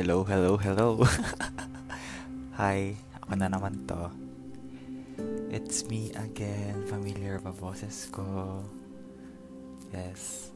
Hello, hello, hello. Hi, ako na naman to. It's me again, familiar pa boses ko. Yes,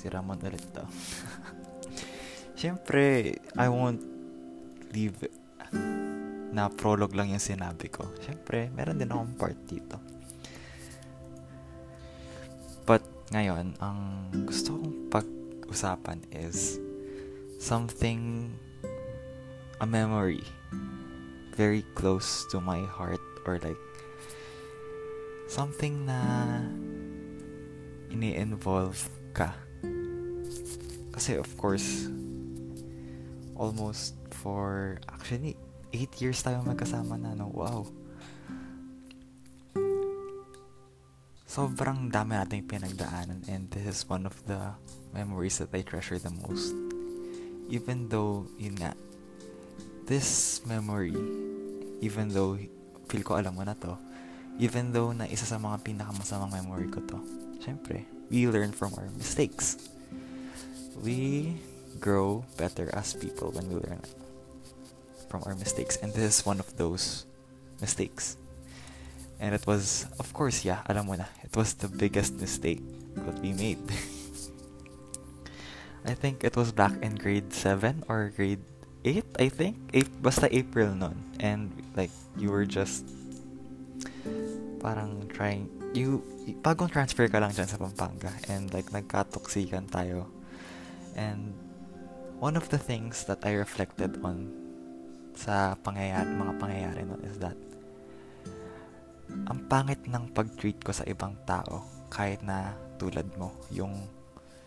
si Ramon ulit to. Siyempre, I won't leave na prologue lang yung sinabi ko. Siyempre, meron din akong part dito. But ngayon, ang gusto kong pag-usapan is something, a memory very close to my heart or like something na ini-involve ka. Kasi of course, almost for, actually, 8 years tayo magkasama na, no? Wow. Sobrang dami nating pinagdaanan and this is one of the memories that I treasure the most. Even though, yun nga, this memory, even though, feel ko alam mo na to, even though na isa sa mga pinakamasamang memory ko to, syempre, we learn from our mistakes. We grow better as people when we learn from our mistakes. And this is one of those mistakes. And it was, of course, yeah, alam mo na, it was the biggest mistake that we made. I think it was back in grade 7 or grade 8, I think. Eight, basta April nun. And like, you were just parang trying, you, bagong transfer ka lang dyan sa Pampanga. And like, nagkatoksikan tayo. And one of the things that I reflected on sa pangyayari, mga pangyayari nun is that ang pangit ng pag-treat ko sa ibang tao kahit na tulad mo yung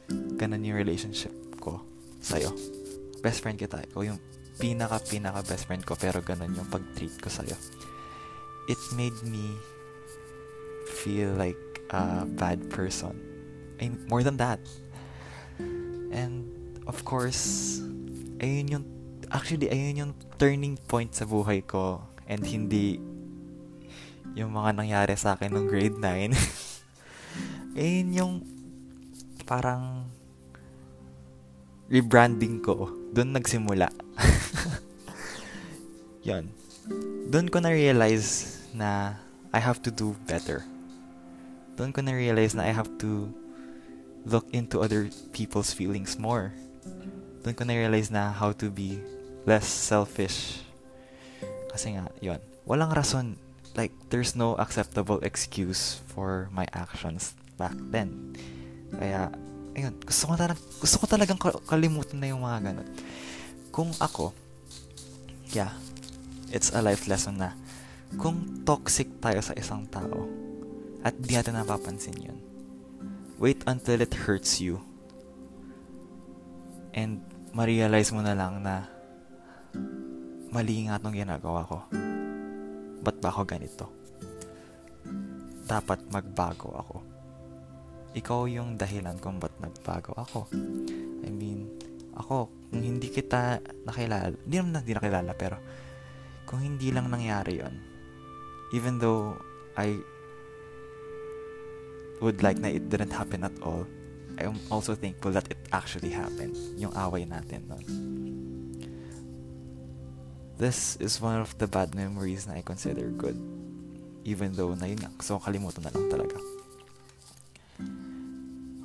ganun yung relationship ko sa'yo. Best friend kita. Ikaw yung pinaka pinaka best friend ko pero ganun yung pag-treat ko sa'yo. It made me feel like a bad person. I, more than that. And of course, ayun yung actually ayun yung turning point sa buhay ko and hindi yung mga nangyari sa akin nung grade 9. ayun yung parang rebranding ko. Doon nagsimula. Yon. Doon ko na-realize na I have to do better. Doon ko na-realize na I have to look into other people's feelings more. Doon ko na-realize na how to be less selfish. Kasi nga, yon. Walang rason. Like, there's no acceptable excuse for my actions back then. Kaya, ayun, gusto ko, talagang, gusto ko talagang kalimutan na yung mga ganun. Kung ako, yeah, it's a life lesson na kung toxic tayo sa isang tao at di natin napapansin yun, wait until it hurts you and ma-realize mo na lang na mali nga itong ginagawa ko. Ba't ba ako ganito? Dapat magbago ako ikaw yung dahilan kung ba't nagbago ako. I mean, ako, kung hindi kita nakilala, hindi naman hindi nakilala, pero kung hindi lang nangyari yon even though I would like na it didn't happen at all, I'm also thankful that it actually happened. Yung away natin nun. This is one of the bad memories na I consider good. Even though na yun nga, gusto kalimutan na lang talaga.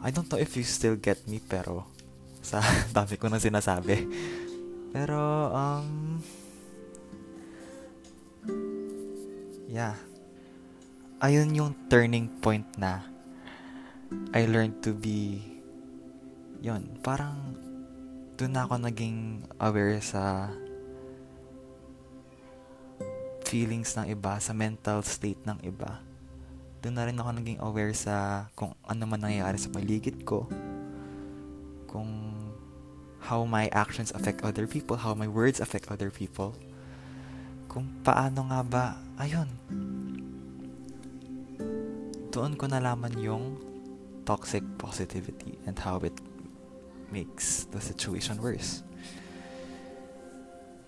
I don't know if you still get me, pero sa dami ko na sinasabi. Pero, um, yeah. Ayun yung turning point na I learned to be, yun, parang doon ako naging aware sa feelings ng iba, sa mental state ng iba doon na rin ako naging aware sa kung ano man nangyayari sa paligid ko. Kung how my actions affect other people, how my words affect other people. Kung paano nga ba, ayun. Doon ko nalaman yung toxic positivity and how it makes the situation worse.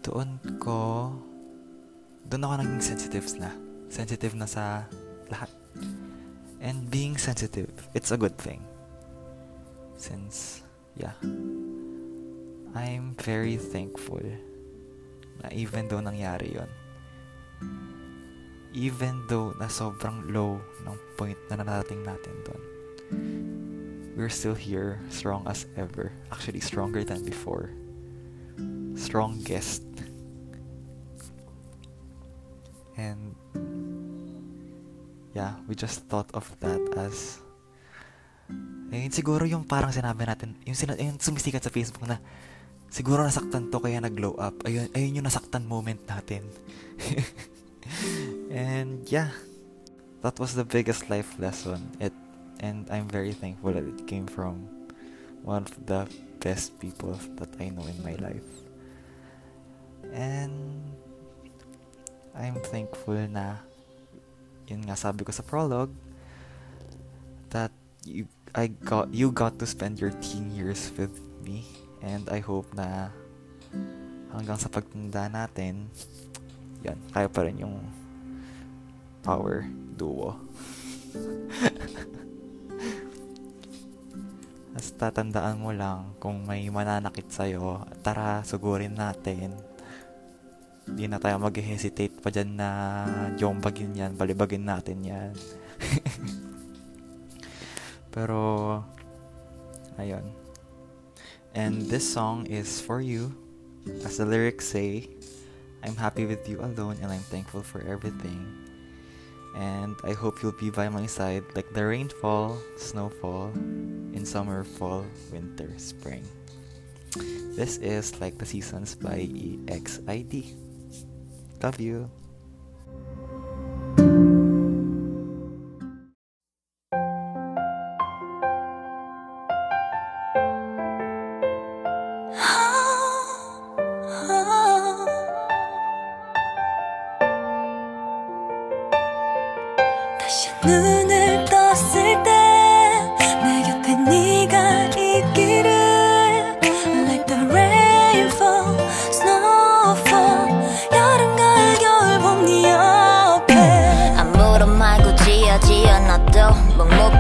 Doon ko, doon ako naging sensitive na. Sensitive na sa lahat and being sensitive, it's a good thing. Since, yeah, I'm very thankful na even though nangyari yon even though na sobrang low ng point na narating natin doon we're still here strong as ever. Actually stronger than before. Strongest. And yeah we just thought of that as ayun siguro yung parang sinabi natin yung, sina- yung sumisikat sa Facebook na siguro nasaktan to kaya nag-glow up. Ayun, ayun yung nasaktan moment natin. and yeah, that was the biggest life lesson. It and I'm very thankful that it came from one of the best people that I know in my life. And I'm thankful na yun nga sabi ko sa prologue that you I got you got to spend your teen years with me And I hope na hanggang sa pagtanda natin, yan, kaya pa rin yung power duo. As tatandaan mo lang kung may mananakit sa'yo, tara, sugurin natin. Hindi na tayo mag-hesitate pa dyan na jombagin yan, balibagin natin yan. Pero, ayun. And this song is for you. As the lyrics say, I'm happy with you alone and I'm thankful for everything. And I hope you'll be by my side like the rainfall, snowfall, in summer, fall, winter, spring. This is Like the Seasons by EXID. Love you. 눈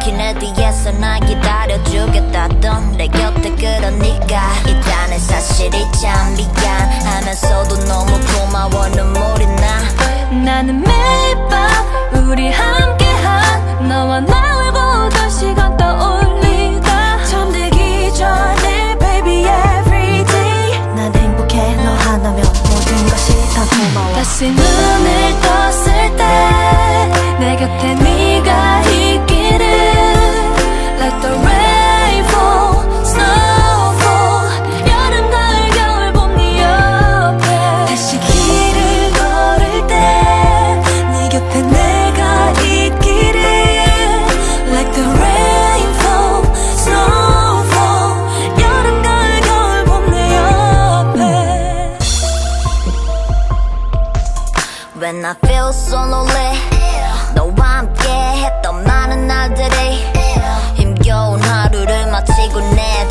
막히네 뒤에서 나 기다려주겠다던 내 곁에 그러니까. 이단의 사실이 참 미안하면서도 너무 고마워. 눈물 When I feel so lonely 너와 함께 했던 많은 날들이 힘겨운 하루를 마치고 내